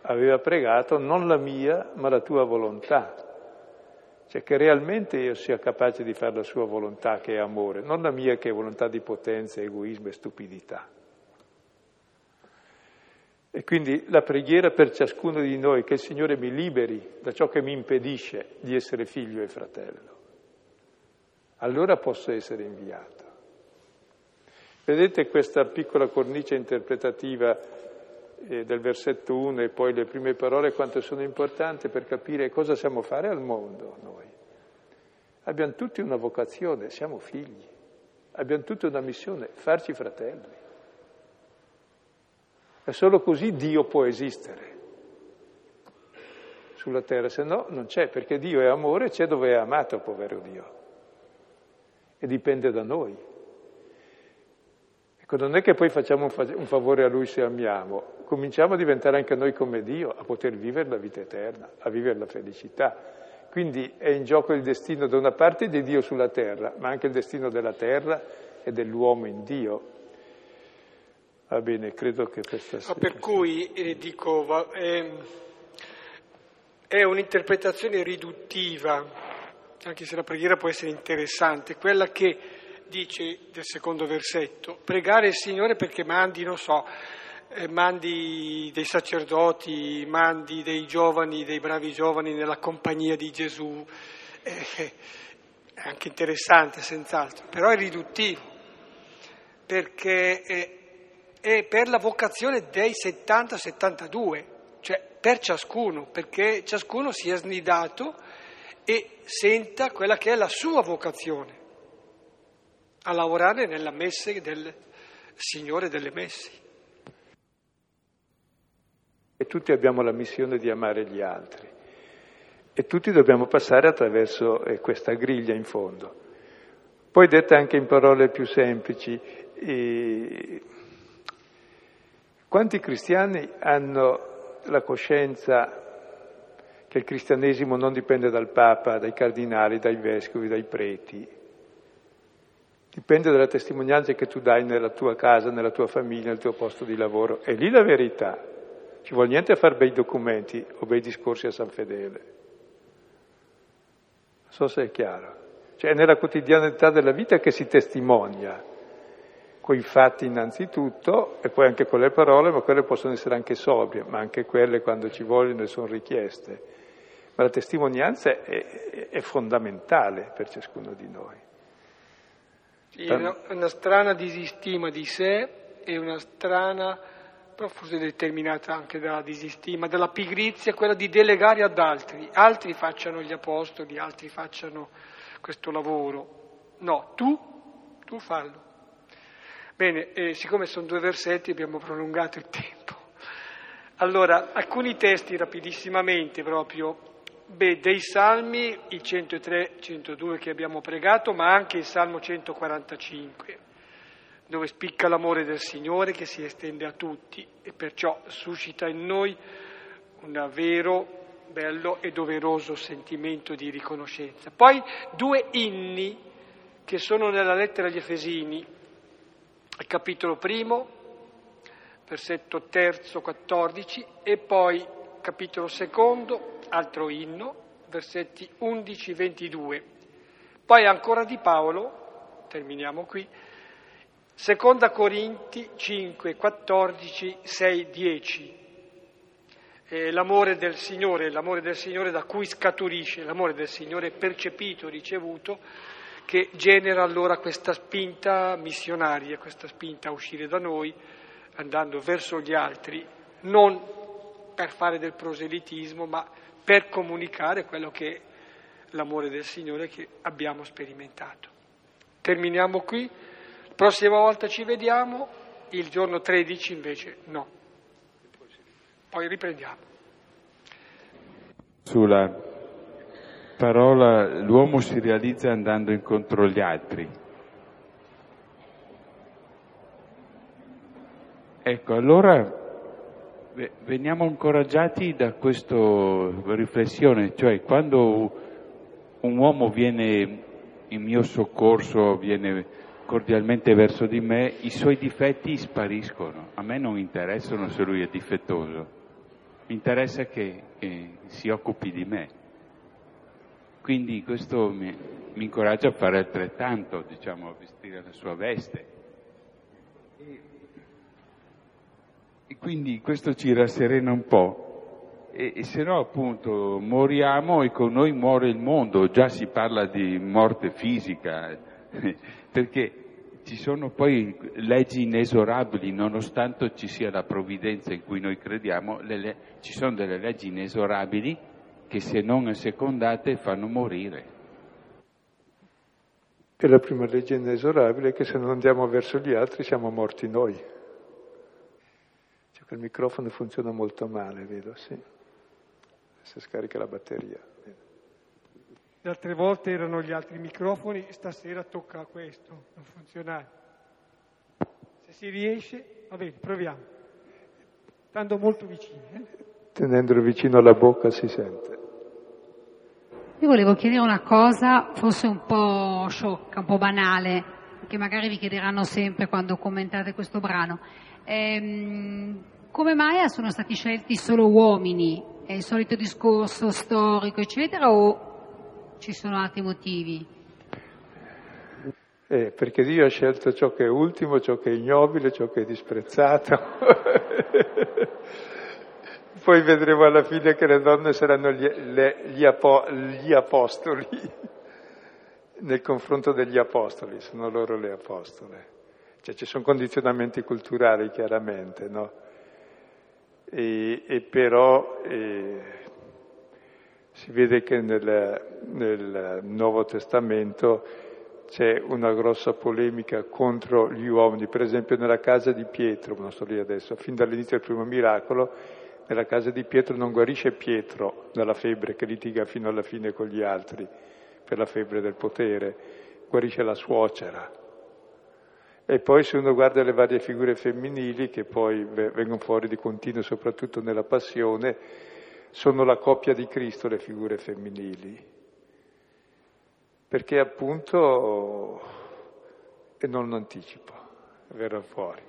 aveva pregato non la mia ma la tua volontà, cioè che realmente io sia capace di fare la sua volontà che è amore, non la mia che è volontà di potenza, egoismo e stupidità. E quindi la preghiera per ciascuno di noi, che il Signore mi liberi da ciò che mi impedisce di essere figlio e fratello. Allora posso essere inviato. Vedete questa piccola cornice interpretativa eh, del versetto 1 e poi le prime parole quanto sono importanti per capire cosa siamo fare al mondo noi. Abbiamo tutti una vocazione, siamo figli, abbiamo tutti una missione, farci fratelli. E solo così Dio può esistere sulla terra, se no non c'è, perché Dio è amore, c'è dove è amato, povero Dio. E dipende da noi. Ecco, non è che poi facciamo un favore a Lui se amiamo, cominciamo a diventare anche noi come Dio, a poter vivere la vita eterna, a vivere la felicità. Quindi è in gioco il destino da una parte di Dio sulla terra, ma anche il destino della terra e dell'uomo in Dio. Va bene, credo che questa sia. Per cui eh, dico, va, è, è un'interpretazione riduttiva, anche se la preghiera può essere interessante, quella che dice del secondo versetto, pregare il Signore perché mandi, non so, eh, mandi dei sacerdoti, mandi dei giovani, dei bravi giovani nella compagnia di Gesù, eh, è anche interessante senz'altro, però è riduttivo, perché è, è per la vocazione dei 70-72, cioè per ciascuno, perché ciascuno sia snidato e senta quella che è la sua vocazione, a lavorare nella messe del Signore delle Messi. E tutti abbiamo la missione di amare gli altri. E tutti dobbiamo passare attraverso eh, questa griglia in fondo. Poi detta anche in parole più semplici, eh, quanti cristiani hanno la coscienza che il cristianesimo non dipende dal Papa, dai cardinali, dai vescovi, dai preti, dipende dalla testimonianza che tu dai nella tua casa, nella tua famiglia, nel tuo posto di lavoro. È lì la verità. Ci vuole niente a fare bei documenti o bei discorsi a San Fedele. Non so se è chiaro. Cioè è nella quotidianità della vita che si testimonia, con i fatti innanzitutto e poi anche con le parole, ma quelle possono essere anche sobrie, ma anche quelle quando ci vogliono e sono richieste. Ma la testimonianza è, è fondamentale per ciascuno di noi. Sì, una, una strana disistima di sé e una strana però forse determinata anche dalla disistima, dalla pigrizia, quella di delegare ad altri, altri facciano gli apostoli, altri facciano questo lavoro. No, tu, tu fallo. Bene, eh, siccome sono due versetti abbiamo prolungato il tempo. Allora, alcuni testi rapidissimamente proprio, beh, dei salmi, il 103, 102 che abbiamo pregato, ma anche il salmo 145 dove spicca l'amore del Signore che si estende a tutti e perciò suscita in noi un vero, bello e doveroso sentimento di riconoscenza. Poi due inni che sono nella lettera agli Efesini, capitolo primo, versetto terzo 14 e poi capitolo secondo, altro inno, versetti 11-22. Poi ancora di Paolo, terminiamo qui, seconda Corinti 5, 14, 6, 10. Eh, l'amore del Signore, l'amore del Signore da cui scaturisce, l'amore del Signore percepito, ricevuto, che genera allora questa spinta missionaria, questa spinta a uscire da noi, andando verso gli altri, non per fare del proselitismo, ma per comunicare quello che è l'amore del Signore che abbiamo sperimentato. Terminiamo qui, la prossima volta ci vediamo, il giorno 13 invece no. Poi riprendiamo. Sulla parola l'uomo si realizza andando incontro agli altri. Ecco, allora veniamo incoraggiati da questa riflessione, cioè quando un uomo viene in mio soccorso, viene cordialmente verso di me, i suoi difetti spariscono. A me non interessano se lui è difettoso, mi interessa che, che si occupi di me. Quindi questo mi, mi incoraggia a fare altrettanto, diciamo, a vestire la sua veste. E, e quindi questo ci rasserena un po'. E, e se no appunto moriamo e con noi muore il mondo, già si parla di morte fisica, perché ci sono poi leggi inesorabili, nonostante ci sia la provvidenza in cui noi crediamo, le, ci sono delle leggi inesorabili che se non assecondate fanno morire. E la prima legge inesorabile è che se non andiamo verso gli altri siamo morti noi. Il microfono funziona molto male, vedo, sì. Se scarica la batteria. Le altre volte erano gli altri microfoni, stasera tocca a questo, non funzionare. Se si riesce, va bene, proviamo. Stando molto vicini. Eh? Tenendolo vicino alla bocca si sente. Io volevo chiedere una cosa, forse un po' sciocca, un po' banale, che magari vi chiederanno sempre quando commentate questo brano. Ehm, come mai sono stati scelti solo uomini? È il solito discorso storico, eccetera, o ci sono altri motivi? Eh, perché Dio ha scelto ciò che è ultimo, ciò che è ignobile, ciò che è disprezzato. Poi vedremo alla fine che le donne saranno gli, le, gli, apo, gli apostoli, nel confronto degli apostoli, sono loro le apostole. Cioè ci sono condizionamenti culturali chiaramente, no? E, e però eh, si vede che nel, nel Nuovo Testamento c'è una grossa polemica contro gli uomini, per esempio nella casa di Pietro, non sto lì adesso, fin dall'inizio del primo miracolo, nella casa di Pietro non guarisce Pietro dalla febbre che litiga fino alla fine con gli altri per la febbre del potere, guarisce la suocera. E poi se uno guarda le varie figure femminili che poi vengono fuori di continuo, soprattutto nella passione, sono la coppia di Cristo le figure femminili. Perché appunto, e non anticipo, verrà fuori.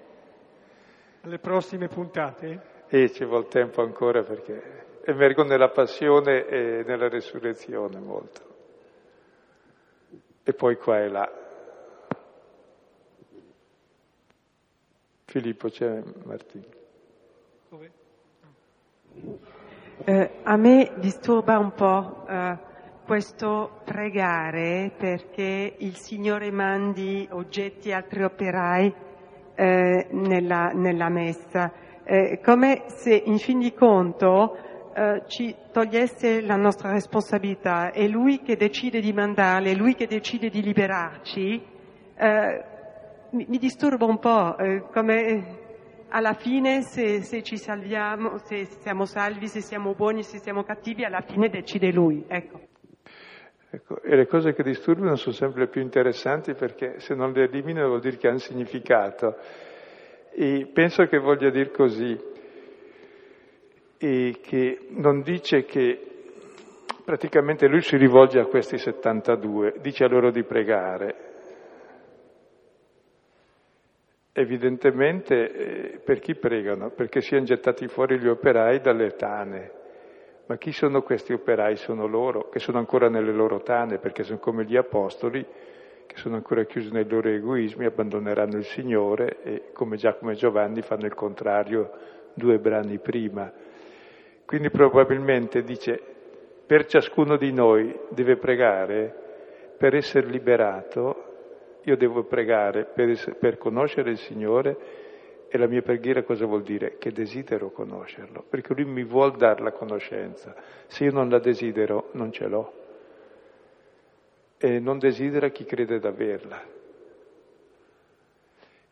Alle prossime puntate? E ci vuole tempo ancora perché emergo nella passione e nella resurrezione molto. E poi qua e là. Filippo c'è Martino. Eh, a me disturba un po' eh, questo pregare perché il Signore mandi oggetti altri operai eh, nella, nella messa. Eh, come se in fin di conto eh, ci togliesse la nostra responsabilità, è lui che decide di mandarli, è lui che decide di liberarci, eh, mi, mi, disturba un po', eh, come alla fine se, se, ci salviamo, se siamo salvi, se siamo buoni, se siamo cattivi, alla fine decide lui. Ecco. Ecco, e le cose che disturbano sono sempre più interessanti perché se non le eliminano vuol dire che hanno significato. E penso che voglia dire così, e che non dice che praticamente lui si rivolge a questi 72, dice a loro di pregare. Evidentemente eh, per chi pregano? Perché siano gettati fuori gli operai dalle tane. Ma chi sono questi operai? Sono loro, che sono ancora nelle loro tane, perché sono come gli apostoli, che sono ancora chiusi nei loro egoismi, abbandoneranno il Signore e come Giacomo e Giovanni fanno il contrario due brani prima. Quindi probabilmente dice, per ciascuno di noi deve pregare per essere liberato io devo pregare per, per conoscere il Signore e la mia preghiera cosa vuol dire? Che desidero conoscerlo, perché Lui mi vuol dare la conoscenza. Se io non la desidero, non ce l'ho. E non desidera chi crede d'averla.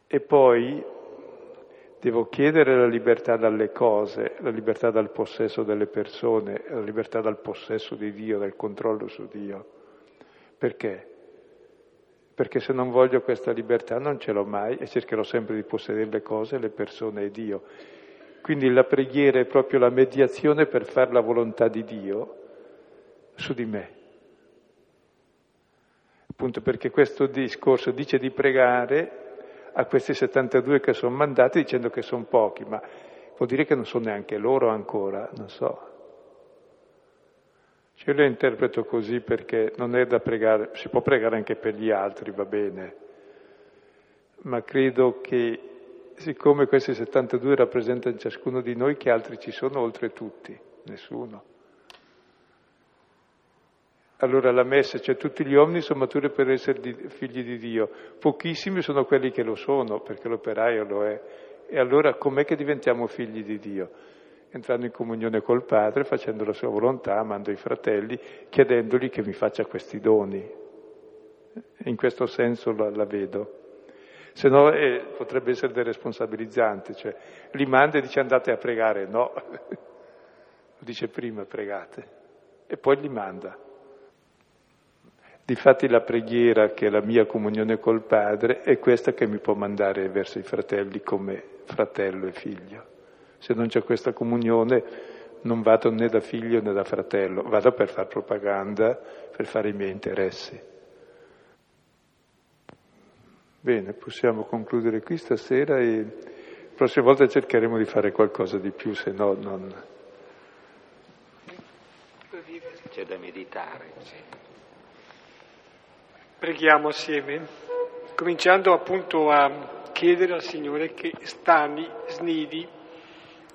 E poi devo chiedere la libertà dalle cose, la libertà dal possesso delle persone, la libertà dal possesso di Dio, dal controllo su Dio. Perché? Perché se non voglio questa libertà non ce l'ho mai e cercherò sempre di possedere le cose, le persone e Dio. Quindi la preghiera è proprio la mediazione per fare la volontà di Dio su di me. Appunto perché questo discorso dice di pregare a questi 72 che sono mandati dicendo che sono pochi, ma vuol dire che non sono neanche loro ancora, non so. Io lo interpreto così perché non è da pregare, si può pregare anche per gli altri, va bene, ma credo che siccome questi 72 rappresentano ciascuno di noi, che altri ci sono oltre tutti? Nessuno. Allora la messa, cioè tutti gli uomini sono maturi per essere di, figli di Dio, pochissimi sono quelli che lo sono, perché l'operaio lo è. E allora com'è che diventiamo figli di Dio? Entrando in comunione col Padre, facendo la sua volontà, amando i fratelli, chiedendogli che mi faccia questi doni. In questo senso la, la vedo. Se no eh, potrebbe essere deresponsabilizzante, cioè li manda e dice andate a pregare, no, lo dice prima pregate e poi li manda. Difatti la preghiera che è la mia comunione col Padre è questa che mi può mandare verso i fratelli come fratello e figlio. Se non c'è questa comunione non vado né da figlio né da fratello, vado per fare propaganda, per fare i miei interessi. Bene, possiamo concludere qui stasera e la prossima volta cercheremo di fare qualcosa di più, se no non... C'è da meditare. Sì. Preghiamo assieme, cominciando appunto a chiedere al Signore che stani, snidi,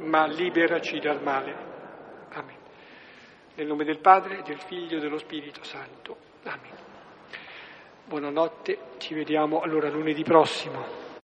ma liberaci dal male. Amen. Nel nome del Padre, del Figlio e dello Spirito Santo. Amen. Buonanotte, ci vediamo allora lunedì prossimo.